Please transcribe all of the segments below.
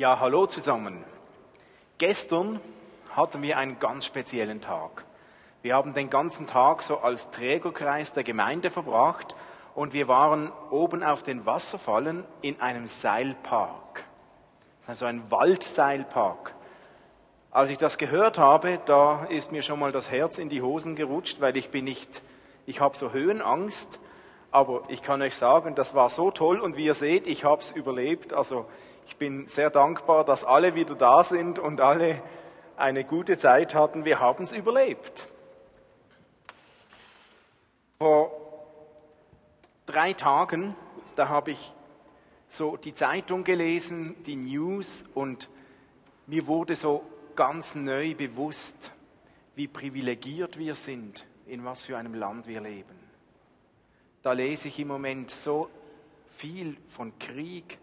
Ja, hallo zusammen. Gestern hatten wir einen ganz speziellen Tag. Wir haben den ganzen Tag so als Trägerkreis der Gemeinde verbracht und wir waren oben auf den Wasserfallen in einem Seilpark. Also ein Waldseilpark. Als ich das gehört habe, da ist mir schon mal das Herz in die Hosen gerutscht, weil ich bin nicht, ich habe so Höhenangst, aber ich kann euch sagen, das war so toll und wie ihr seht, ich habe es überlebt. Also ich bin sehr dankbar, dass alle wieder da sind und alle eine gute Zeit hatten. Wir haben es überlebt. Vor drei Tagen, da habe ich so die Zeitung gelesen, die News und mir wurde so ganz neu bewusst, wie privilegiert wir sind, in was für einem Land wir leben. Da lese ich im Moment so viel von Krieg,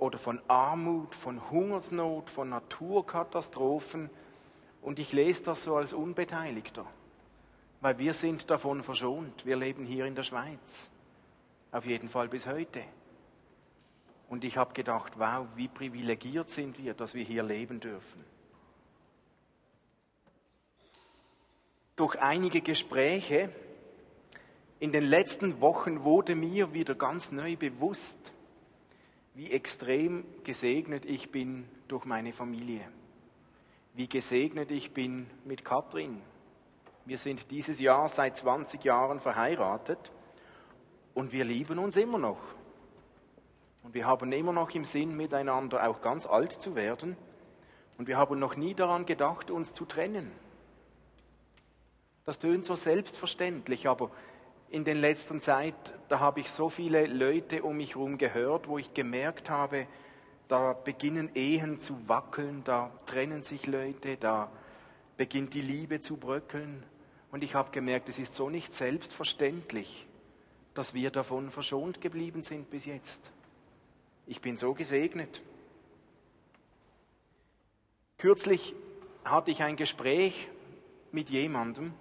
oder von Armut, von Hungersnot, von Naturkatastrophen. Und ich lese das so als Unbeteiligter, weil wir sind davon verschont. Wir leben hier in der Schweiz, auf jeden Fall bis heute. Und ich habe gedacht, wow, wie privilegiert sind wir, dass wir hier leben dürfen. Durch einige Gespräche in den letzten Wochen wurde mir wieder ganz neu bewusst, wie extrem gesegnet ich bin durch meine Familie, wie gesegnet ich bin mit Katrin. Wir sind dieses Jahr seit 20 Jahren verheiratet und wir lieben uns immer noch. Und wir haben immer noch im Sinn, miteinander auch ganz alt zu werden. Und wir haben noch nie daran gedacht, uns zu trennen. Das tönt so selbstverständlich, aber in der letzten Zeit, da habe ich so viele Leute um mich herum gehört, wo ich gemerkt habe, da beginnen Ehen zu wackeln, da trennen sich Leute, da beginnt die Liebe zu bröckeln. Und ich habe gemerkt, es ist so nicht selbstverständlich, dass wir davon verschont geblieben sind bis jetzt. Ich bin so gesegnet. Kürzlich hatte ich ein Gespräch mit jemandem,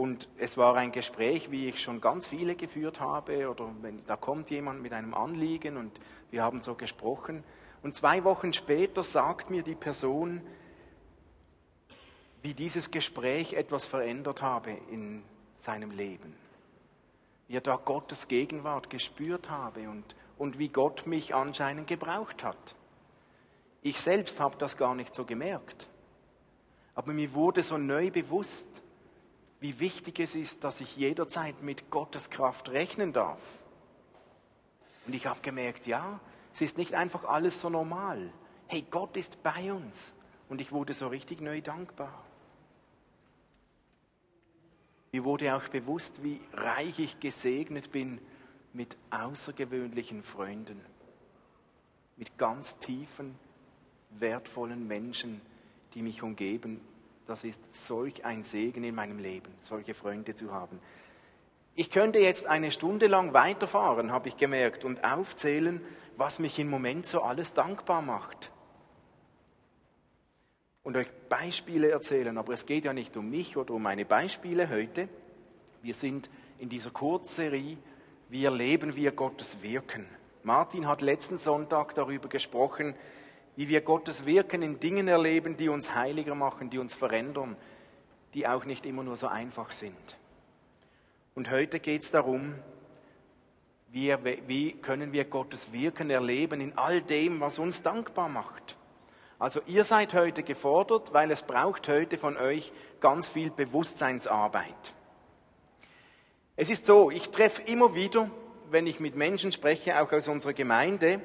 und es war ein Gespräch, wie ich schon ganz viele geführt habe, oder wenn da kommt jemand mit einem Anliegen und wir haben so gesprochen. Und zwei Wochen später sagt mir die Person, wie dieses Gespräch etwas verändert habe in seinem Leben. Wie er da Gottes Gegenwart gespürt habe und, und wie Gott mich anscheinend gebraucht hat. Ich selbst habe das gar nicht so gemerkt. Aber mir wurde so neu bewusst, wie wichtig es ist, dass ich jederzeit mit Gottes Kraft rechnen darf. Und ich habe gemerkt, ja, es ist nicht einfach alles so normal. Hey, Gott ist bei uns. Und ich wurde so richtig neu dankbar. Mir wurde auch bewusst, wie reich ich gesegnet bin mit außergewöhnlichen Freunden, mit ganz tiefen, wertvollen Menschen, die mich umgeben das ist solch ein Segen in meinem Leben, solche Freunde zu haben. Ich könnte jetzt eine Stunde lang weiterfahren, habe ich gemerkt, und aufzählen, was mich im Moment so alles dankbar macht. Und euch Beispiele erzählen, aber es geht ja nicht um mich oder um meine Beispiele heute. Wir sind in dieser Kurzserie, wie erleben wir Gottes Wirken. Martin hat letzten Sonntag darüber gesprochen, wie wir Gottes Wirken in Dingen erleben, die uns heiliger machen, die uns verändern, die auch nicht immer nur so einfach sind. Und heute geht es darum, wie, wie können wir Gottes Wirken erleben in all dem, was uns dankbar macht. Also ihr seid heute gefordert, weil es braucht heute von euch ganz viel Bewusstseinsarbeit. Es ist so, ich treffe immer wieder, wenn ich mit Menschen spreche, auch aus unserer Gemeinde,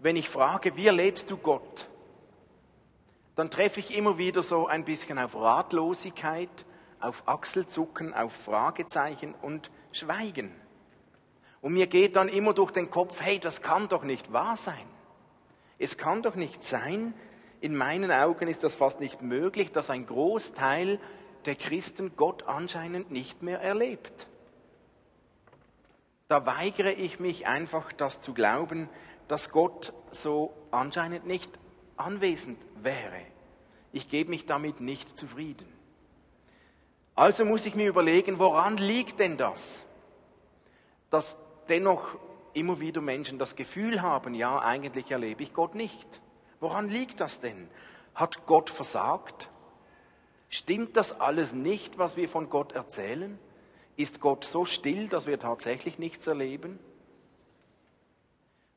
wenn ich frage, wie erlebst du Gott, dann treffe ich immer wieder so ein bisschen auf Ratlosigkeit, auf Achselzucken, auf Fragezeichen und Schweigen. Und mir geht dann immer durch den Kopf, hey, das kann doch nicht wahr sein. Es kann doch nicht sein, in meinen Augen ist das fast nicht möglich, dass ein Großteil der Christen Gott anscheinend nicht mehr erlebt. Da weigere ich mich einfach, das zu glauben, dass Gott so anscheinend nicht anwesend wäre. Ich gebe mich damit nicht zufrieden. Also muss ich mir überlegen, woran liegt denn das? Dass dennoch immer wieder Menschen das Gefühl haben, ja, eigentlich erlebe ich Gott nicht. Woran liegt das denn? Hat Gott versagt? Stimmt das alles nicht, was wir von Gott erzählen? Ist Gott so still, dass wir tatsächlich nichts erleben?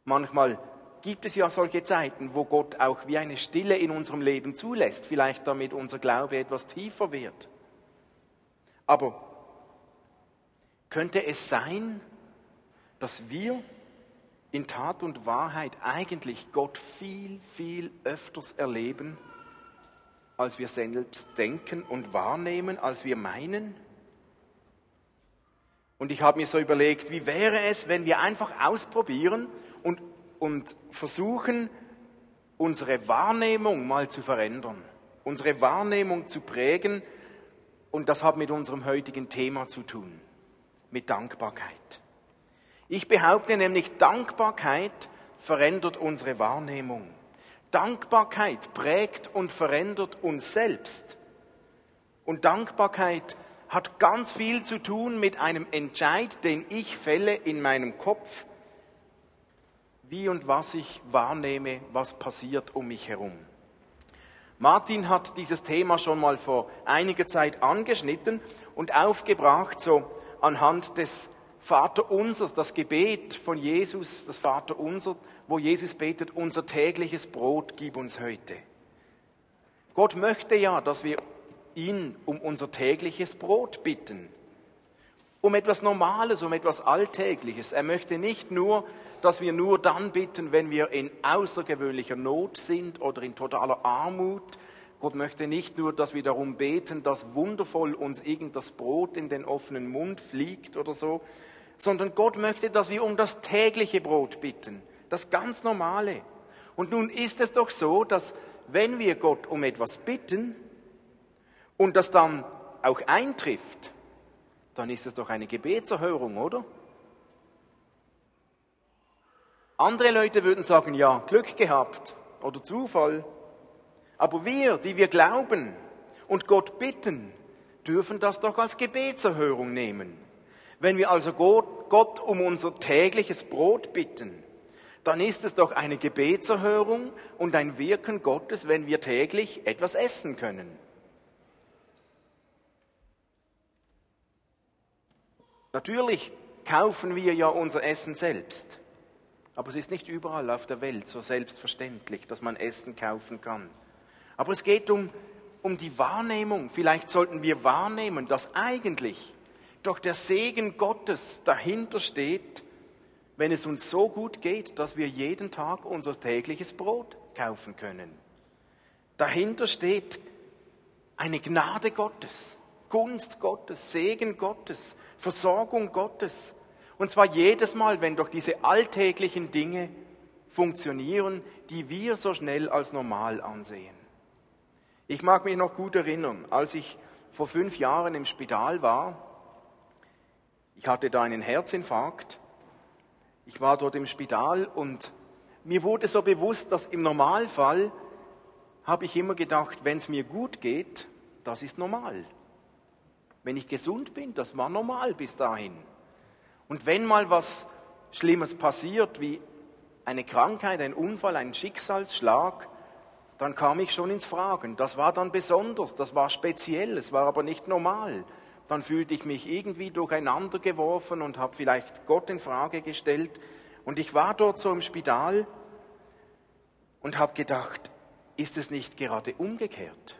Manchmal gibt es ja solche Zeiten, wo Gott auch wie eine Stille in unserem Leben zulässt, vielleicht damit unser Glaube etwas tiefer wird. Aber könnte es sein, dass wir in Tat und Wahrheit eigentlich Gott viel, viel öfters erleben, als wir selbst denken und wahrnehmen, als wir meinen? Und ich habe mir so überlegt, wie wäre es, wenn wir einfach ausprobieren und, versuchen, unsere Wahrnehmung mal zu verändern, unsere Wahrnehmung zu prägen. Und das hat mit unserem heutigen Thema zu tun, mit Dankbarkeit. Ich behaupte nämlich, Dankbarkeit verändert unsere Wahrnehmung. Dankbarkeit prägt und verändert uns selbst. Und Dankbarkeit hat ganz viel zu tun mit einem Entscheid, den ich fälle in meinem Kopf, wie und was ich wahrnehme, was passiert um mich herum. Martin hat dieses Thema schon mal vor einiger Zeit angeschnitten und aufgebracht, so anhand des Vaterunsers, das Gebet von Jesus, das Vaterunser, wo Jesus betet, unser tägliches Brot gib uns heute. Gott möchte ja, dass wir ihn um unser tägliches Brot bitten. Um etwas Normales, um etwas Alltägliches. Er möchte nicht nur, dass wir nur dann bitten, wenn wir in außergewöhnlicher Not sind oder in totaler Armut. Gott möchte nicht nur, dass wir darum beten, dass wundervoll uns irgend das Brot in den offenen Mund fliegt oder so, sondern Gott möchte, dass wir um das tägliche Brot bitten, das ganz normale. Und nun ist es doch so, dass wenn wir Gott um etwas bitten, und das dann auch eintrifft, dann ist es doch eine Gebetserhörung, oder? Andere Leute würden sagen, ja, Glück gehabt oder Zufall. Aber wir, die wir glauben und Gott bitten, dürfen das doch als Gebetserhörung nehmen. Wenn wir also Gott um unser tägliches Brot bitten, dann ist es doch eine Gebetserhörung und ein Wirken Gottes, wenn wir täglich etwas essen können. Natürlich kaufen wir ja unser Essen selbst. Aber es ist nicht überall auf der Welt so selbstverständlich, dass man Essen kaufen kann. Aber es geht um, um die Wahrnehmung. Vielleicht sollten wir wahrnehmen, dass eigentlich doch der Segen Gottes dahinter steht, wenn es uns so gut geht, dass wir jeden Tag unser tägliches Brot kaufen können. Dahinter steht eine Gnade Gottes. Gunst Gottes, Segen Gottes, Versorgung Gottes. Und zwar jedes Mal, wenn doch diese alltäglichen Dinge funktionieren, die wir so schnell als normal ansehen. Ich mag mich noch gut erinnern, als ich vor fünf Jahren im Spital war, ich hatte da einen Herzinfarkt, ich war dort im Spital und mir wurde so bewusst, dass im Normalfall habe ich immer gedacht, wenn es mir gut geht, das ist normal. Wenn ich gesund bin, das war normal bis dahin. Und wenn mal was Schlimmes passiert, wie eine Krankheit, ein Unfall, ein Schicksalsschlag, dann kam ich schon ins Fragen. Das war dann besonders, das war speziell, es war aber nicht normal. Dann fühlte ich mich irgendwie durcheinander geworfen und habe vielleicht Gott in Frage gestellt. Und ich war dort so im Spital und habe gedacht, ist es nicht gerade umgekehrt?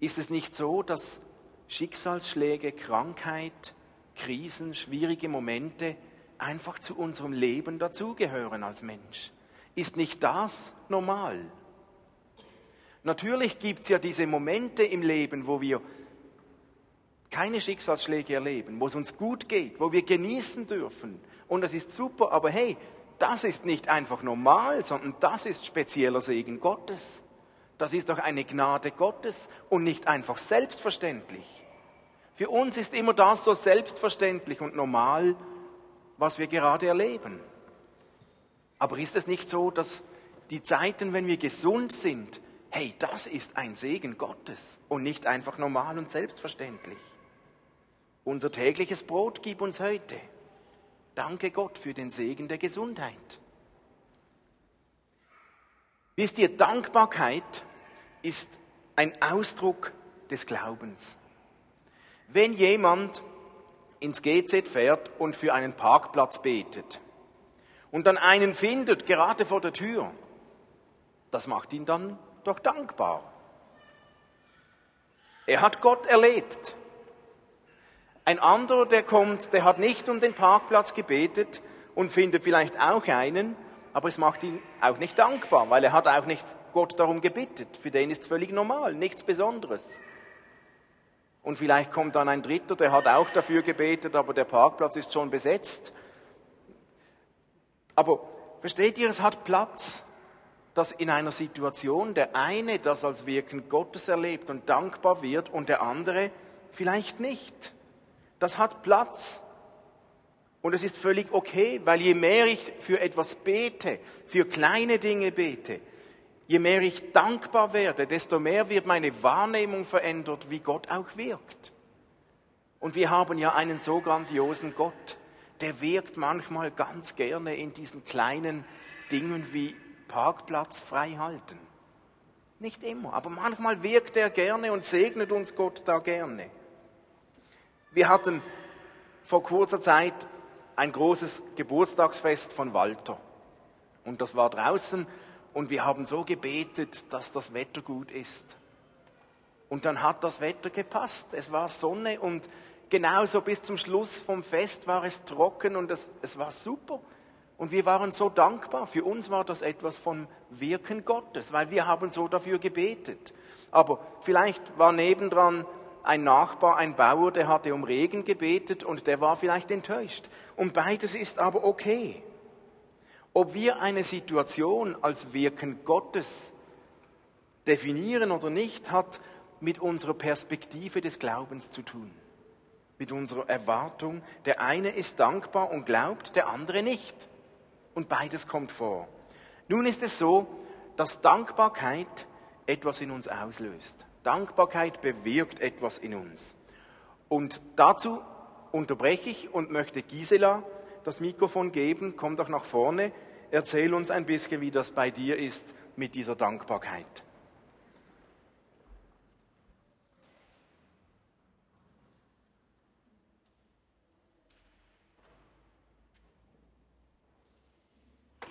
Ist es nicht so, dass Schicksalsschläge, Krankheit, Krisen, schwierige Momente einfach zu unserem Leben dazugehören als Mensch. Ist nicht das normal? Natürlich gibt es ja diese Momente im Leben, wo wir keine Schicksalsschläge erleben, wo es uns gut geht, wo wir genießen dürfen. Und das ist super, aber hey, das ist nicht einfach normal, sondern das ist spezieller Segen Gottes. Das ist doch eine Gnade Gottes und nicht einfach selbstverständlich. Für uns ist immer das so selbstverständlich und normal, was wir gerade erleben. Aber ist es nicht so, dass die Zeiten, wenn wir gesund sind, hey, das ist ein Segen Gottes und nicht einfach normal und selbstverständlich? Unser tägliches Brot gib uns heute. Danke Gott für den Segen der Gesundheit. Wisst ihr, Dankbarkeit ist ein Ausdruck des Glaubens. Wenn jemand ins GZ fährt und für einen Parkplatz betet und dann einen findet, gerade vor der Tür, das macht ihn dann doch dankbar. Er hat Gott erlebt. Ein anderer, der kommt, der hat nicht um den Parkplatz gebetet und findet vielleicht auch einen, aber es macht ihn auch nicht dankbar, weil er hat auch nicht Gott darum gebittet. Für den ist es völlig normal, nichts Besonderes. Und vielleicht kommt dann ein Dritter, der hat auch dafür gebetet, aber der Parkplatz ist schon besetzt. Aber versteht ihr, es hat Platz, dass in einer Situation der eine das als Wirken Gottes erlebt und dankbar wird und der andere vielleicht nicht. Das hat Platz. Und es ist völlig okay, weil je mehr ich für etwas bete, für kleine Dinge bete, Je mehr ich dankbar werde, desto mehr wird meine Wahrnehmung verändert, wie Gott auch wirkt. Und wir haben ja einen so grandiosen Gott, der wirkt manchmal ganz gerne in diesen kleinen Dingen wie Parkplatz frei. Nicht immer, aber manchmal wirkt er gerne und segnet uns Gott da gerne. Wir hatten vor kurzer Zeit ein großes Geburtstagsfest von Walter. Und das war draußen und wir haben so gebetet, dass das Wetter gut ist. Und dann hat das Wetter gepasst. Es war Sonne und genauso bis zum Schluss vom Fest war es trocken und es, es war super. Und wir waren so dankbar. Für uns war das etwas von Wirken Gottes, weil wir haben so dafür gebetet. Aber vielleicht war nebendran ein Nachbar, ein Bauer, der hatte um Regen gebetet und der war vielleicht enttäuscht. Und beides ist aber okay. Ob wir eine Situation als Wirken Gottes definieren oder nicht, hat mit unserer Perspektive des Glaubens zu tun, mit unserer Erwartung. Der eine ist dankbar und glaubt, der andere nicht. Und beides kommt vor. Nun ist es so, dass Dankbarkeit etwas in uns auslöst. Dankbarkeit bewirkt etwas in uns. Und dazu unterbreche ich und möchte Gisela das Mikrofon geben. Komm doch nach vorne. Erzähl uns ein bisschen, wie das bei dir ist mit dieser Dankbarkeit.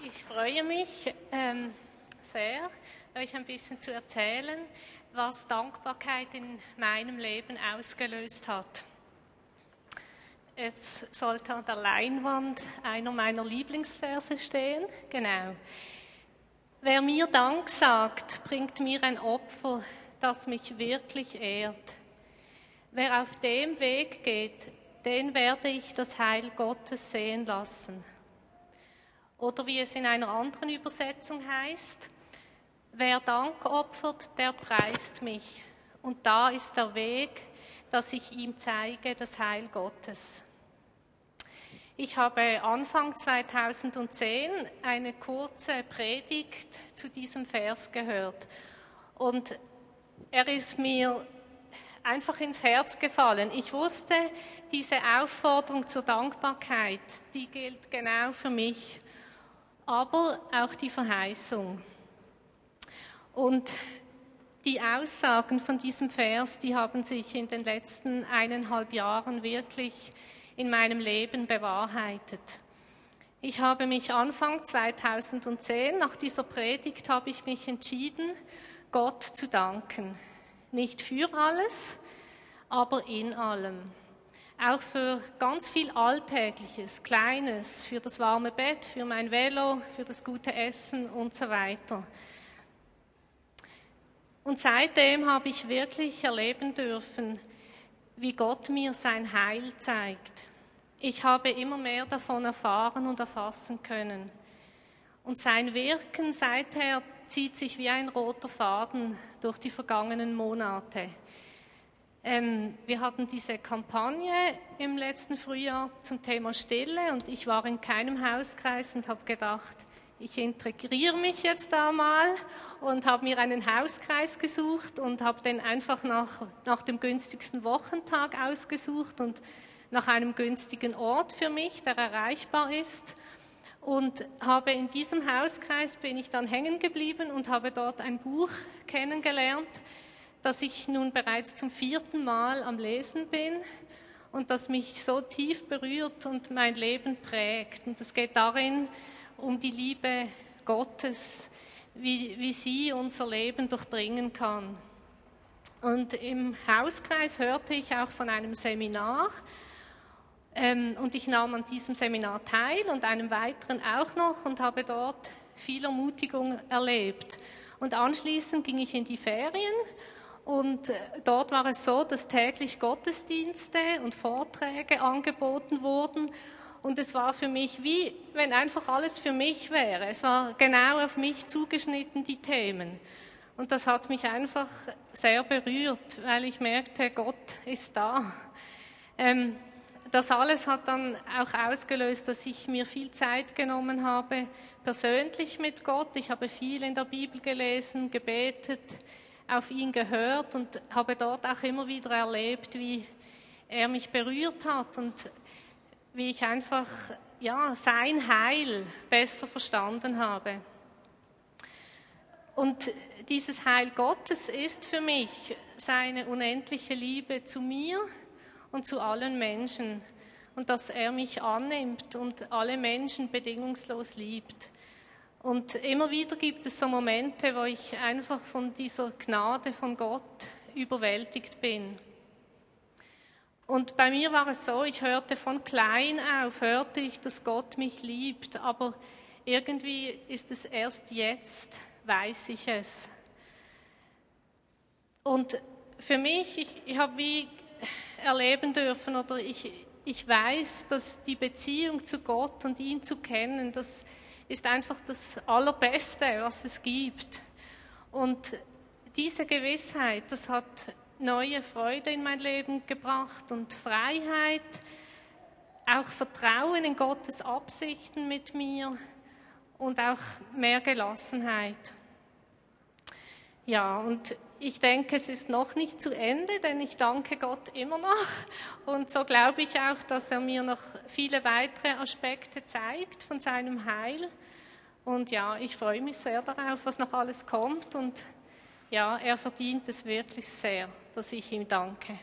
Ich freue mich ähm, sehr, euch ein bisschen zu erzählen, was Dankbarkeit in meinem Leben ausgelöst hat. Jetzt sollte an der Leinwand einer meiner Lieblingsverse stehen. Genau. Wer mir Dank sagt, bringt mir ein Opfer, das mich wirklich ehrt. Wer auf dem Weg geht, den werde ich das Heil Gottes sehen lassen. Oder wie es in einer anderen Übersetzung heißt, wer Dank opfert, der preist mich. Und da ist der Weg, dass ich ihm zeige, das Heil Gottes. Ich habe Anfang 2010 eine kurze Predigt zu diesem Vers gehört und er ist mir einfach ins Herz gefallen. Ich wusste, diese Aufforderung zur Dankbarkeit, die gilt genau für mich, aber auch die Verheißung. Und die Aussagen von diesem Vers, die haben sich in den letzten eineinhalb Jahren wirklich in meinem Leben bewahrheitet. Ich habe mich Anfang 2010, nach dieser Predigt, habe ich mich entschieden, Gott zu danken. Nicht für alles, aber in allem. Auch für ganz viel Alltägliches, Kleines, für das warme Bett, für mein Velo, für das gute Essen und so weiter. Und seitdem habe ich wirklich erleben dürfen, wie Gott mir sein Heil zeigt. Ich habe immer mehr davon erfahren und erfassen können. Und sein Wirken seither zieht sich wie ein roter Faden durch die vergangenen Monate. Ähm, wir hatten diese Kampagne im letzten Frühjahr zum Thema Stille und ich war in keinem Hauskreis und habe gedacht, ich integriere mich jetzt da mal und habe mir einen Hauskreis gesucht und habe den einfach nach, nach dem günstigsten Wochentag ausgesucht und nach einem günstigen Ort für mich, der erreichbar ist. Und habe in diesem Hauskreis bin ich dann hängen geblieben und habe dort ein Buch kennengelernt, das ich nun bereits zum vierten Mal am Lesen bin und das mich so tief berührt und mein Leben prägt. Und es geht darin um die Liebe Gottes, wie, wie sie unser Leben durchdringen kann. Und im Hauskreis hörte ich auch von einem Seminar, ähm, und ich nahm an diesem Seminar teil und einem weiteren auch noch und habe dort viel Ermutigung erlebt. Und anschließend ging ich in die Ferien und äh, dort war es so, dass täglich Gottesdienste und Vorträge angeboten wurden. Und es war für mich wie, wenn einfach alles für mich wäre. Es war genau auf mich zugeschnitten, die Themen. Und das hat mich einfach sehr berührt, weil ich merkte, Gott ist da. Ähm, das alles hat dann auch ausgelöst, dass ich mir viel Zeit genommen habe, persönlich mit Gott. Ich habe viel in der Bibel gelesen, gebetet, auf ihn gehört und habe dort auch immer wieder erlebt, wie er mich berührt hat und wie ich einfach ja, sein Heil besser verstanden habe. Und dieses Heil Gottes ist für mich seine unendliche Liebe zu mir, und zu allen Menschen und dass er mich annimmt und alle Menschen bedingungslos liebt. Und immer wieder gibt es so Momente, wo ich einfach von dieser Gnade von Gott überwältigt bin. Und bei mir war es so, ich hörte von klein auf, hörte ich, dass Gott mich liebt, aber irgendwie ist es erst jetzt, weiß ich es. Und für mich, ich, ich habe wie erleben dürfen oder ich, ich weiß, dass die Beziehung zu Gott und ihn zu kennen, das ist einfach das Allerbeste, was es gibt. Und diese Gewissheit, das hat neue Freude in mein Leben gebracht und Freiheit, auch Vertrauen in Gottes Absichten mit mir und auch mehr Gelassenheit. Ja, und ich denke, es ist noch nicht zu Ende, denn ich danke Gott immer noch. Und so glaube ich auch, dass er mir noch viele weitere Aspekte zeigt von seinem Heil. Und ja, ich freue mich sehr darauf, was noch alles kommt. Und ja, er verdient es wirklich sehr, dass ich ihm danke.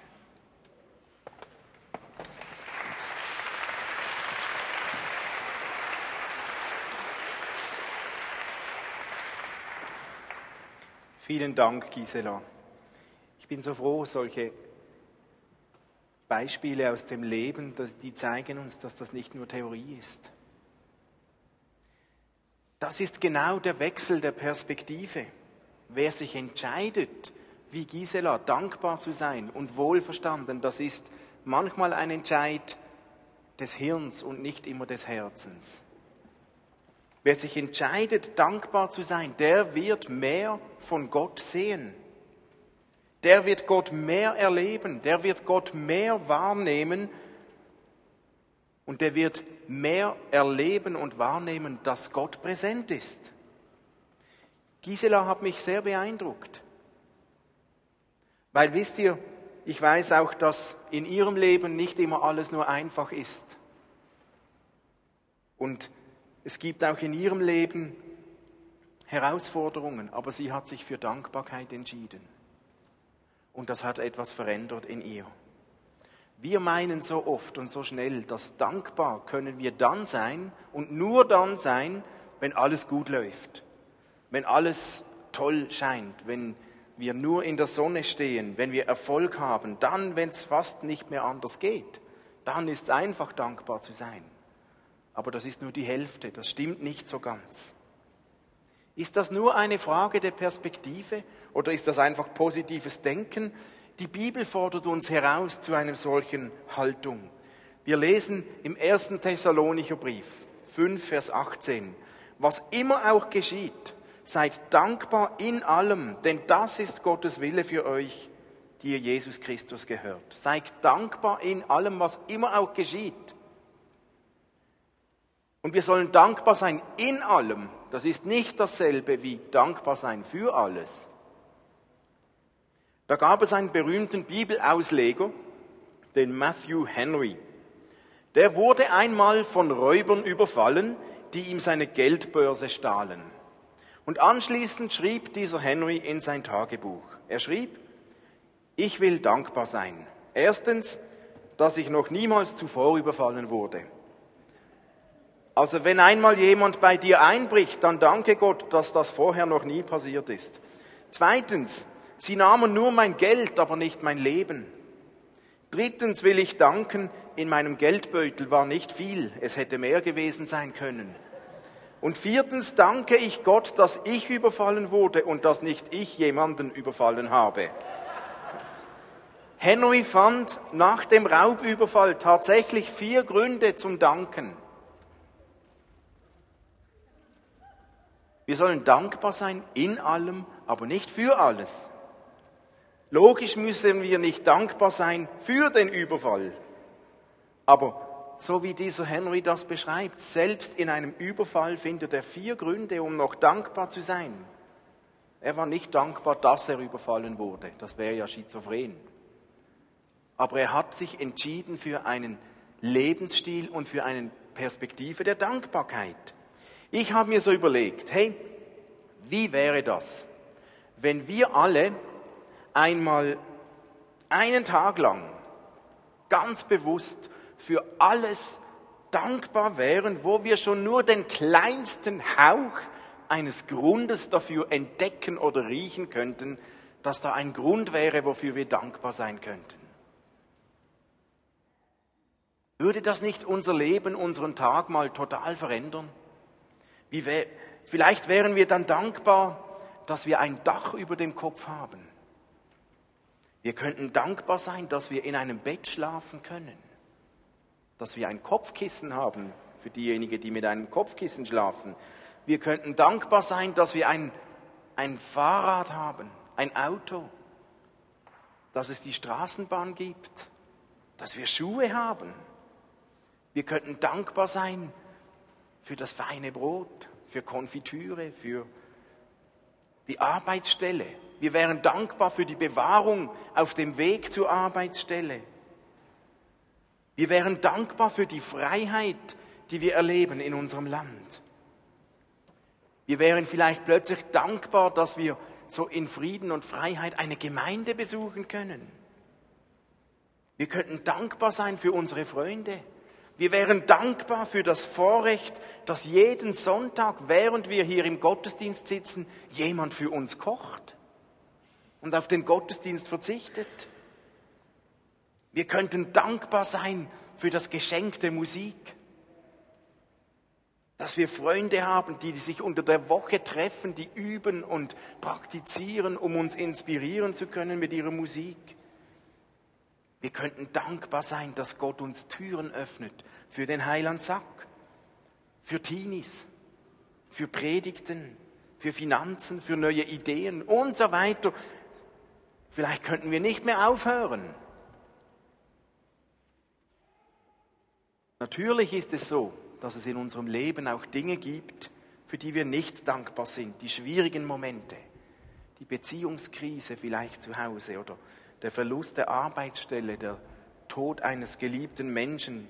Vielen Dank, Gisela. Ich bin so froh, solche Beispiele aus dem Leben, die zeigen uns, dass das nicht nur Theorie ist. Das ist genau der Wechsel der Perspektive. Wer sich entscheidet, wie Gisela, dankbar zu sein und wohlverstanden, das ist manchmal ein Entscheid des Hirns und nicht immer des Herzens. Wer sich entscheidet, dankbar zu sein, der wird mehr von Gott sehen. Der wird Gott mehr erleben, der wird Gott mehr wahrnehmen und der wird mehr erleben und wahrnehmen, dass Gott präsent ist. Gisela hat mich sehr beeindruckt. Weil wisst ihr, ich weiß auch, dass in ihrem Leben nicht immer alles nur einfach ist. Und es gibt auch in ihrem Leben Herausforderungen, aber sie hat sich für Dankbarkeit entschieden. Und das hat etwas verändert in ihr. Wir meinen so oft und so schnell, dass dankbar können wir dann sein und nur dann sein, wenn alles gut läuft, wenn alles toll scheint, wenn wir nur in der Sonne stehen, wenn wir Erfolg haben, dann, wenn es fast nicht mehr anders geht, dann ist es einfach dankbar zu sein. Aber das ist nur die Hälfte, das stimmt nicht so ganz. Ist das nur eine Frage der Perspektive oder ist das einfach positives Denken? Die Bibel fordert uns heraus zu einer solchen Haltung. Wir lesen im ersten Thessalonicher Brief 5, Vers 18, was immer auch geschieht, seid dankbar in allem, denn das ist Gottes Wille für euch, die ihr Jesus Christus gehört. Seid dankbar in allem, was immer auch geschieht. Und wir sollen dankbar sein in allem. Das ist nicht dasselbe wie dankbar sein für alles. Da gab es einen berühmten Bibelausleger, den Matthew Henry. Der wurde einmal von Räubern überfallen, die ihm seine Geldbörse stahlen. Und anschließend schrieb dieser Henry in sein Tagebuch. Er schrieb, ich will dankbar sein. Erstens, dass ich noch niemals zuvor überfallen wurde. Also wenn einmal jemand bei dir einbricht, dann danke Gott, dass das vorher noch nie passiert ist. Zweitens, sie nahmen nur mein Geld, aber nicht mein Leben. Drittens will ich danken, in meinem Geldbeutel war nicht viel, es hätte mehr gewesen sein können. Und viertens danke ich Gott, dass ich überfallen wurde und dass nicht ich jemanden überfallen habe. Henry fand nach dem Raubüberfall tatsächlich vier Gründe zum Danken. Wir sollen dankbar sein in allem, aber nicht für alles. Logisch müssen wir nicht dankbar sein für den Überfall. Aber so wie dieser Henry das beschreibt, selbst in einem Überfall findet er vier Gründe, um noch dankbar zu sein. Er war nicht dankbar, dass er überfallen wurde. Das wäre ja schizophren. Aber er hat sich entschieden für einen Lebensstil und für eine Perspektive der Dankbarkeit. Ich habe mir so überlegt, hey, wie wäre das, wenn wir alle einmal einen Tag lang ganz bewusst für alles dankbar wären, wo wir schon nur den kleinsten Hauch eines Grundes dafür entdecken oder riechen könnten, dass da ein Grund wäre, wofür wir dankbar sein könnten. Würde das nicht unser Leben, unseren Tag mal total verändern? Wär, vielleicht wären wir dann dankbar, dass wir ein Dach über dem Kopf haben. Wir könnten dankbar sein, dass wir in einem Bett schlafen können. Dass wir ein Kopfkissen haben für diejenigen, die mit einem Kopfkissen schlafen. Wir könnten dankbar sein, dass wir ein, ein Fahrrad haben, ein Auto, dass es die Straßenbahn gibt, dass wir Schuhe haben. Wir könnten dankbar sein, für das feine Brot, für Konfitüre, für die Arbeitsstelle. Wir wären dankbar für die Bewahrung auf dem Weg zur Arbeitsstelle. Wir wären dankbar für die Freiheit, die wir erleben in unserem Land. Wir wären vielleicht plötzlich dankbar, dass wir so in Frieden und Freiheit eine Gemeinde besuchen können. Wir könnten dankbar sein für unsere Freunde, wir wären dankbar für das Vorrecht, dass jeden Sonntag, während wir hier im Gottesdienst sitzen, jemand für uns kocht und auf den Gottesdienst verzichtet. Wir könnten dankbar sein für das Geschenk der Musik, dass wir Freunde haben, die sich unter der Woche treffen, die üben und praktizieren, um uns inspirieren zu können mit ihrer Musik. Wir könnten dankbar sein, dass Gott uns Türen öffnet für den Heiland Sack, für Teenies, für Predigten, für Finanzen, für neue Ideen und so weiter. Vielleicht könnten wir nicht mehr aufhören. Natürlich ist es so, dass es in unserem Leben auch Dinge gibt, für die wir nicht dankbar sind, die schwierigen Momente, die Beziehungskrise vielleicht zu Hause oder der Verlust der Arbeitsstelle, der Tod eines geliebten Menschen,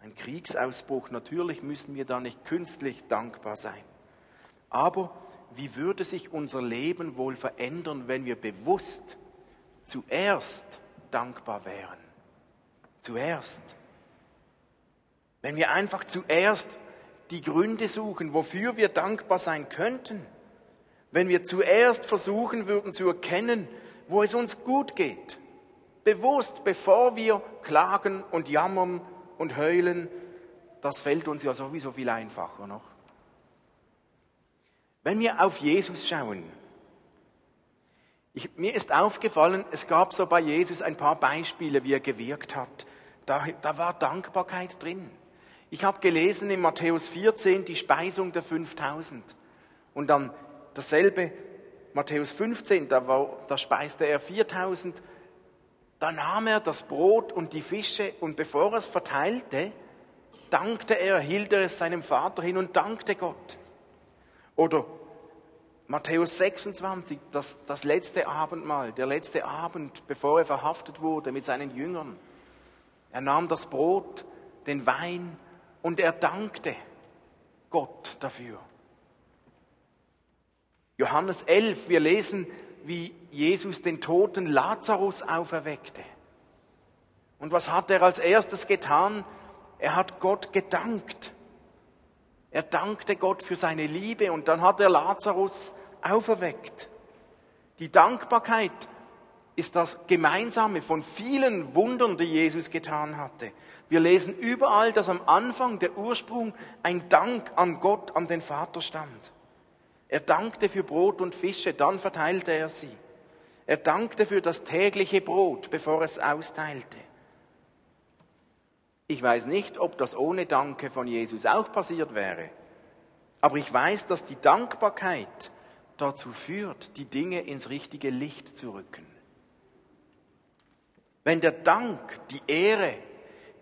ein Kriegsausbruch. Natürlich müssen wir da nicht künstlich dankbar sein. Aber wie würde sich unser Leben wohl verändern, wenn wir bewusst zuerst dankbar wären? Zuerst. Wenn wir einfach zuerst die Gründe suchen, wofür wir dankbar sein könnten. Wenn wir zuerst versuchen würden zu erkennen, wo es uns gut geht. Bewusst, bevor wir klagen und jammern und heulen, das fällt uns ja sowieso viel einfacher noch. Wenn wir auf Jesus schauen, ich, mir ist aufgefallen, es gab so bei Jesus ein paar Beispiele, wie er gewirkt hat. Da, da war Dankbarkeit drin. Ich habe gelesen in Matthäus 14 die Speisung der 5000 und dann dasselbe Matthäus 15, da, war, da speiste er 4000. Da nahm er das Brot und die Fische und bevor er es verteilte, dankte er, hielt er es seinem Vater hin und dankte Gott. Oder Matthäus 26, das, das letzte Abendmahl, der letzte Abend, bevor er verhaftet wurde mit seinen Jüngern. Er nahm das Brot, den Wein und er dankte Gott dafür. Johannes 11, wir lesen, wie Jesus den toten Lazarus auferweckte. Und was hat er als erstes getan? Er hat Gott gedankt. Er dankte Gott für seine Liebe und dann hat er Lazarus auferweckt. Die Dankbarkeit ist das Gemeinsame von vielen Wundern, die Jesus getan hatte. Wir lesen überall, dass am Anfang der Ursprung ein Dank an Gott, an den Vater stand. Er dankte für Brot und Fische, dann verteilte er sie. Er dankte für das tägliche Brot, bevor es austeilte. Ich weiß nicht, ob das ohne Danke von Jesus auch passiert wäre, aber ich weiß, dass die Dankbarkeit dazu führt, die Dinge ins richtige Licht zu rücken. Wenn der Dank, die Ehre,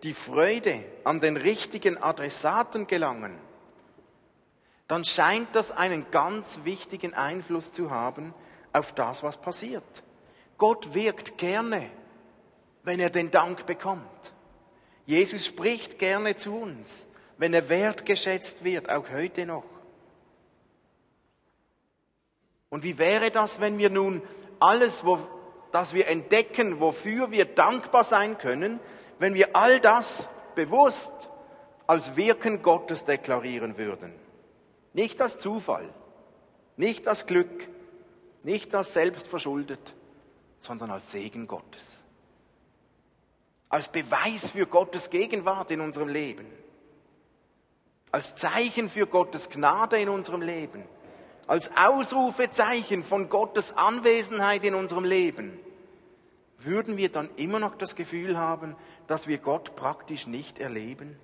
die Freude an den richtigen Adressaten gelangen, dann scheint das einen ganz wichtigen Einfluss zu haben auf das, was passiert. Gott wirkt gerne, wenn er den Dank bekommt. Jesus spricht gerne zu uns, wenn er wertgeschätzt wird, auch heute noch. Und wie wäre das, wenn wir nun alles, wo, das wir entdecken, wofür wir dankbar sein können, wenn wir all das bewusst als Wirken Gottes deklarieren würden? Nicht als Zufall, nicht als Glück, nicht als selbstverschuldet, sondern als Segen Gottes. Als Beweis für Gottes Gegenwart in unserem Leben. Als Zeichen für Gottes Gnade in unserem Leben. Als Ausrufezeichen von Gottes Anwesenheit in unserem Leben. Würden wir dann immer noch das Gefühl haben, dass wir Gott praktisch nicht erleben?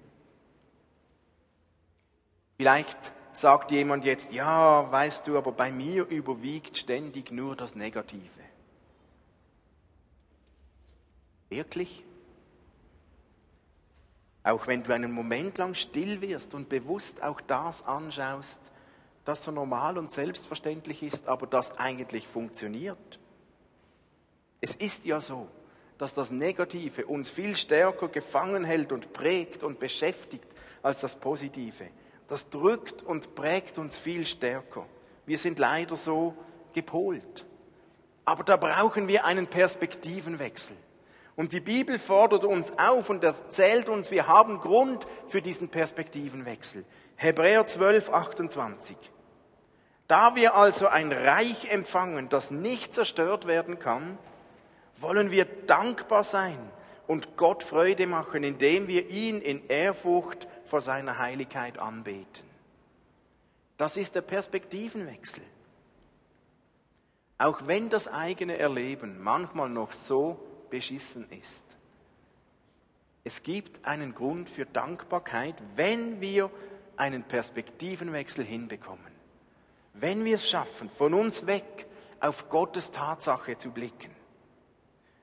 Vielleicht sagt jemand jetzt, ja, weißt du, aber bei mir überwiegt ständig nur das Negative. Wirklich? Auch wenn du einen Moment lang still wirst und bewusst auch das anschaust, das so normal und selbstverständlich ist, aber das eigentlich funktioniert. Es ist ja so, dass das Negative uns viel stärker gefangen hält und prägt und beschäftigt als das Positive das drückt und prägt uns viel stärker. Wir sind leider so gepolt. Aber da brauchen wir einen Perspektivenwechsel. Und die Bibel fordert uns auf und erzählt uns, wir haben Grund für diesen Perspektivenwechsel. Hebräer 12, 28. Da wir also ein Reich empfangen, das nicht zerstört werden kann, wollen wir dankbar sein und Gott Freude machen, indem wir ihn in Ehrfurcht vor seiner Heiligkeit anbeten. Das ist der Perspektivenwechsel. Auch wenn das eigene Erleben manchmal noch so beschissen ist. Es gibt einen Grund für Dankbarkeit, wenn wir einen Perspektivenwechsel hinbekommen. Wenn wir es schaffen, von uns weg auf Gottes Tatsache zu blicken.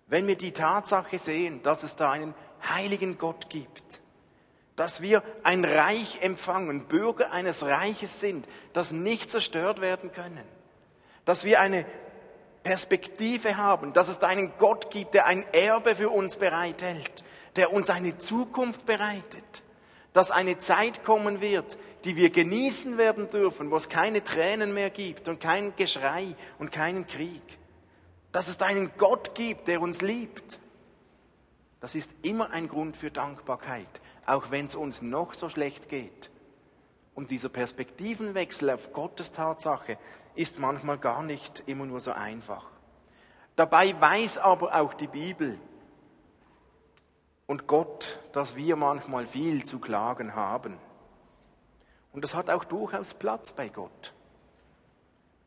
Wenn wir die Tatsache sehen, dass es da einen heiligen Gott gibt, dass wir ein Reich empfangen, Bürger eines Reiches sind, das nicht zerstört werden können, dass wir eine Perspektive haben, dass es da einen Gott gibt, der ein Erbe für uns bereithält, der uns eine Zukunft bereitet, dass eine Zeit kommen wird, die wir genießen werden dürfen, wo es keine Tränen mehr gibt und kein Geschrei und keinen Krieg, dass es einen Gott gibt, der uns liebt. Das ist immer ein Grund für Dankbarkeit auch wenn es uns noch so schlecht geht. Und dieser Perspektivenwechsel auf Gottes Tatsache ist manchmal gar nicht immer nur so einfach. Dabei weiß aber auch die Bibel und Gott, dass wir manchmal viel zu klagen haben. Und das hat auch durchaus Platz bei Gott.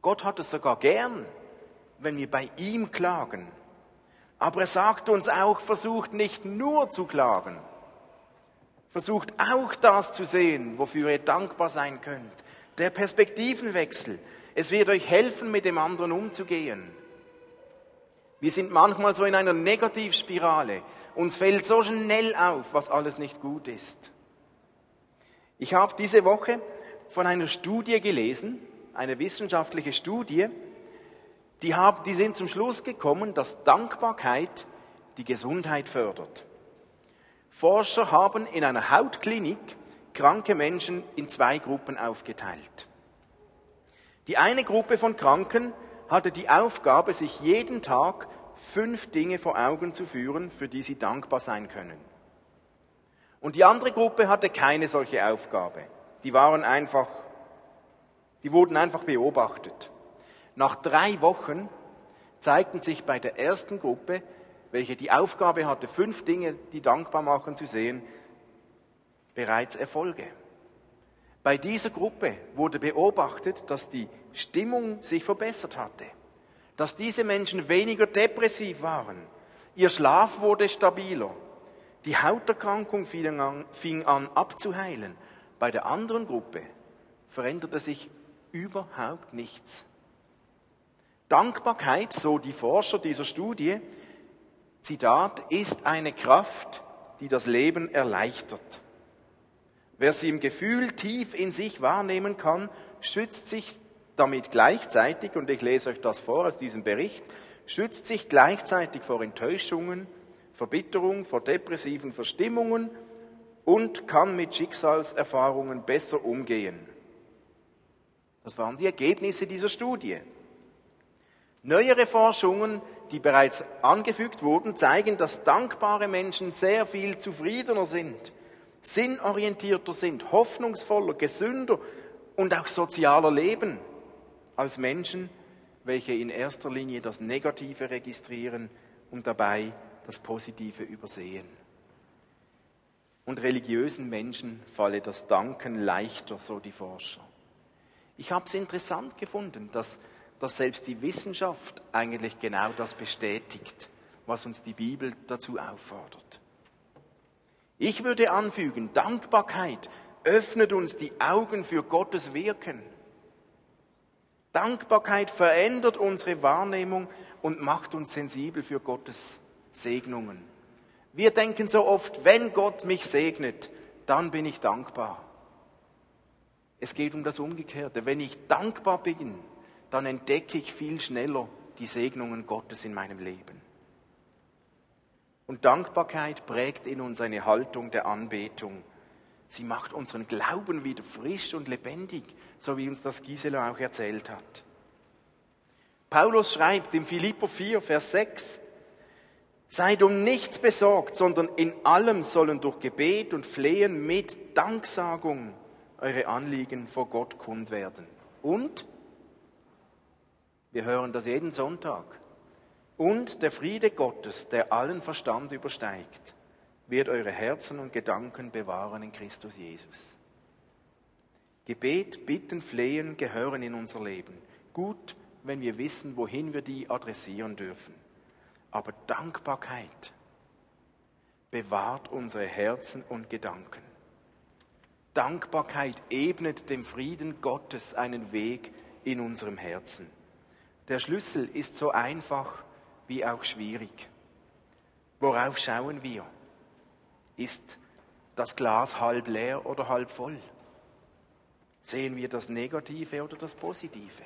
Gott hat es sogar gern, wenn wir bei ihm klagen. Aber er sagt uns auch, versucht nicht nur zu klagen, Versucht auch das zu sehen, wofür ihr dankbar sein könnt. Der Perspektivenwechsel. Es wird euch helfen, mit dem anderen umzugehen. Wir sind manchmal so in einer Negativspirale. Uns fällt so schnell auf, was alles nicht gut ist. Ich habe diese Woche von einer Studie gelesen, eine wissenschaftliche Studie, die, haben, die sind zum Schluss gekommen, dass Dankbarkeit die Gesundheit fördert. Forscher haben in einer Hautklinik kranke Menschen in zwei Gruppen aufgeteilt. Die eine Gruppe von Kranken hatte die Aufgabe, sich jeden Tag fünf Dinge vor Augen zu führen, für die sie dankbar sein können. Und die andere Gruppe hatte keine solche Aufgabe. Die waren einfach, die wurden einfach beobachtet. Nach drei Wochen zeigten sich bei der ersten Gruppe, welche die Aufgabe hatte, fünf Dinge, die dankbar machen, zu sehen, bereits Erfolge. Bei dieser Gruppe wurde beobachtet, dass die Stimmung sich verbessert hatte, dass diese Menschen weniger depressiv waren, ihr Schlaf wurde stabiler, die Hauterkrankung fing an, abzuheilen. Bei der anderen Gruppe veränderte sich überhaupt nichts. Dankbarkeit, so die Forscher dieser Studie, Zitat, ist eine Kraft, die das Leben erleichtert. Wer sie im Gefühl tief in sich wahrnehmen kann, schützt sich damit gleichzeitig, und ich lese euch das vor aus diesem Bericht, schützt sich gleichzeitig vor Enttäuschungen, Verbitterung, vor depressiven Verstimmungen und kann mit Schicksalserfahrungen besser umgehen. Das waren die Ergebnisse dieser Studie. Neuere Forschungen, die bereits angefügt wurden, zeigen, dass dankbare Menschen sehr viel zufriedener sind sinnorientierter sind, hoffnungsvoller, gesünder und auch sozialer leben als Menschen, welche in erster Linie das Negative registrieren und dabei das Positive übersehen. Und religiösen Menschen falle das Danken leichter, so die Forscher. Ich habe es interessant gefunden, dass, dass selbst die Wissenschaft eigentlich genau das bestätigt, was uns die Bibel dazu auffordert. Ich würde anfügen, Dankbarkeit öffnet uns die Augen für Gottes Wirken. Dankbarkeit verändert unsere Wahrnehmung und macht uns sensibel für Gottes Segnungen. Wir denken so oft, wenn Gott mich segnet, dann bin ich dankbar. Es geht um das Umgekehrte. Wenn ich dankbar bin, dann entdecke ich viel schneller die Segnungen Gottes in meinem Leben. Und Dankbarkeit prägt in uns eine Haltung der Anbetung. Sie macht unseren Glauben wieder frisch und lebendig, so wie uns das Gisela auch erzählt hat. Paulus schreibt in Philippo 4, Vers 6, Seid um nichts besorgt, sondern in allem sollen durch Gebet und Flehen mit Danksagung eure Anliegen vor Gott kund werden. Und wir hören das jeden Sonntag und der Friede Gottes, der allen Verstand übersteigt, wird eure Herzen und Gedanken bewahren in Christus Jesus. Gebet, Bitten, Flehen gehören in unser Leben. Gut, wenn wir wissen, wohin wir die adressieren dürfen. Aber Dankbarkeit bewahrt unsere Herzen und Gedanken. Dankbarkeit ebnet dem Frieden Gottes einen Weg in unserem Herzen. Der Schlüssel ist so einfach wie auch schwierig. Worauf schauen wir? Ist das Glas halb leer oder halb voll? Sehen wir das Negative oder das Positive?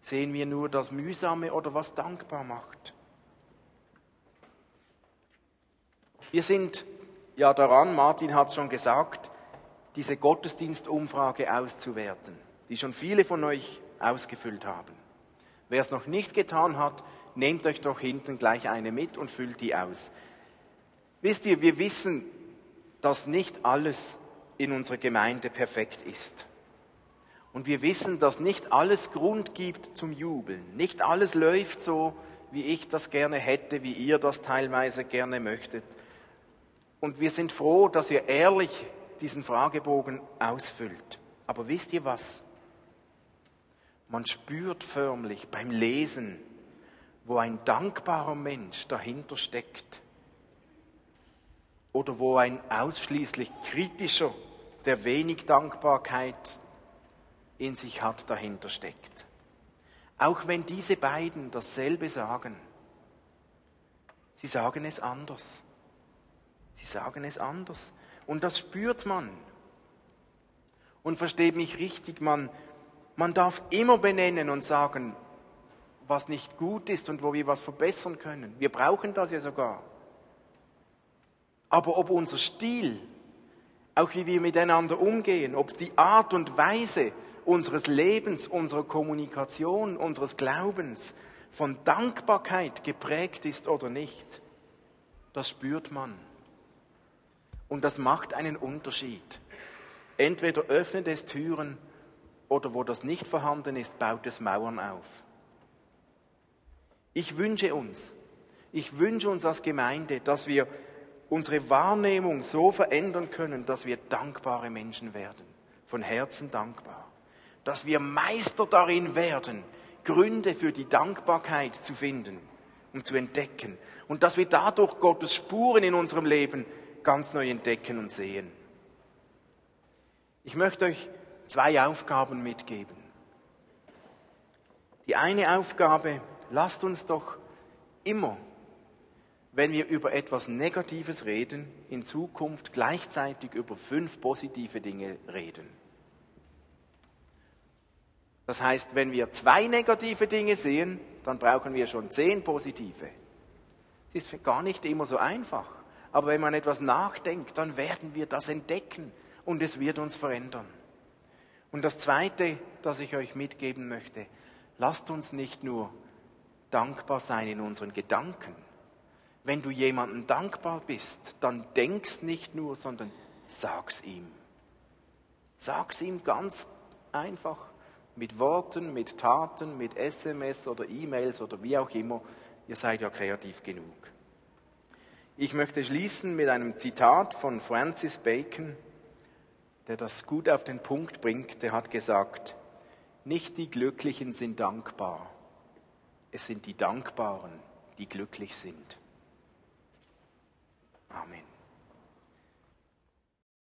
Sehen wir nur das Mühsame oder was dankbar macht? Wir sind ja daran, Martin hat es schon gesagt, diese Gottesdienstumfrage auszuwerten, die schon viele von euch ausgefüllt haben. Wer es noch nicht getan hat, nehmt euch doch hinten gleich eine mit und füllt die aus. Wisst ihr, wir wissen, dass nicht alles in unserer Gemeinde perfekt ist. Und wir wissen, dass nicht alles Grund gibt zum Jubeln. Nicht alles läuft so, wie ich das gerne hätte, wie ihr das teilweise gerne möchtet. Und wir sind froh, dass ihr ehrlich diesen Fragebogen ausfüllt. Aber wisst ihr was? Man spürt förmlich beim Lesen, wo ein dankbarer Mensch dahinter steckt oder wo ein ausschließlich kritischer, der wenig Dankbarkeit in sich hat, dahinter steckt. Auch wenn diese beiden dasselbe sagen, sie sagen es anders. Sie sagen es anders. Und das spürt man. Und versteht mich richtig, man, man darf immer benennen und sagen, was nicht gut ist und wo wir was verbessern können. Wir brauchen das ja sogar. Aber ob unser Stil, auch wie wir miteinander umgehen, ob die Art und Weise unseres Lebens, unserer Kommunikation, unseres Glaubens von Dankbarkeit geprägt ist oder nicht, das spürt man. Und das macht einen Unterschied. Entweder öffnet es Türen oder wo das nicht vorhanden ist, baut es Mauern auf. Ich wünsche uns, ich wünsche uns als Gemeinde, dass wir unsere Wahrnehmung so verändern können, dass wir dankbare Menschen werden, von Herzen dankbar. Dass wir Meister darin werden, Gründe für die Dankbarkeit zu finden und zu entdecken. Und dass wir dadurch Gottes Spuren in unserem Leben ganz neu entdecken und sehen. Ich möchte euch zwei Aufgaben mitgeben. Die eine Aufgabe, lasst uns doch immer, wenn wir über etwas Negatives reden, in Zukunft gleichzeitig über fünf positive Dinge reden. Das heißt, wenn wir zwei negative Dinge sehen, dann brauchen wir schon zehn positive. Es ist gar nicht immer so einfach. Aber wenn man etwas nachdenkt, dann werden wir das entdecken und es wird uns verändern. Und das Zweite, das ich euch mitgeben möchte, lasst uns nicht nur dankbar sein in unseren Gedanken. Wenn du jemandem dankbar bist, dann denkst nicht nur, sondern sag's ihm. Sag's ihm ganz einfach, mit Worten, mit Taten, mit SMS oder E-Mails oder wie auch immer. Ihr seid ja kreativ genug. Ich möchte schließen mit einem Zitat von Francis Bacon, der das gut auf den Punkt bringt, der hat gesagt, nicht die Glücklichen sind dankbar, es sind die Dankbaren, die glücklich sind. Amen.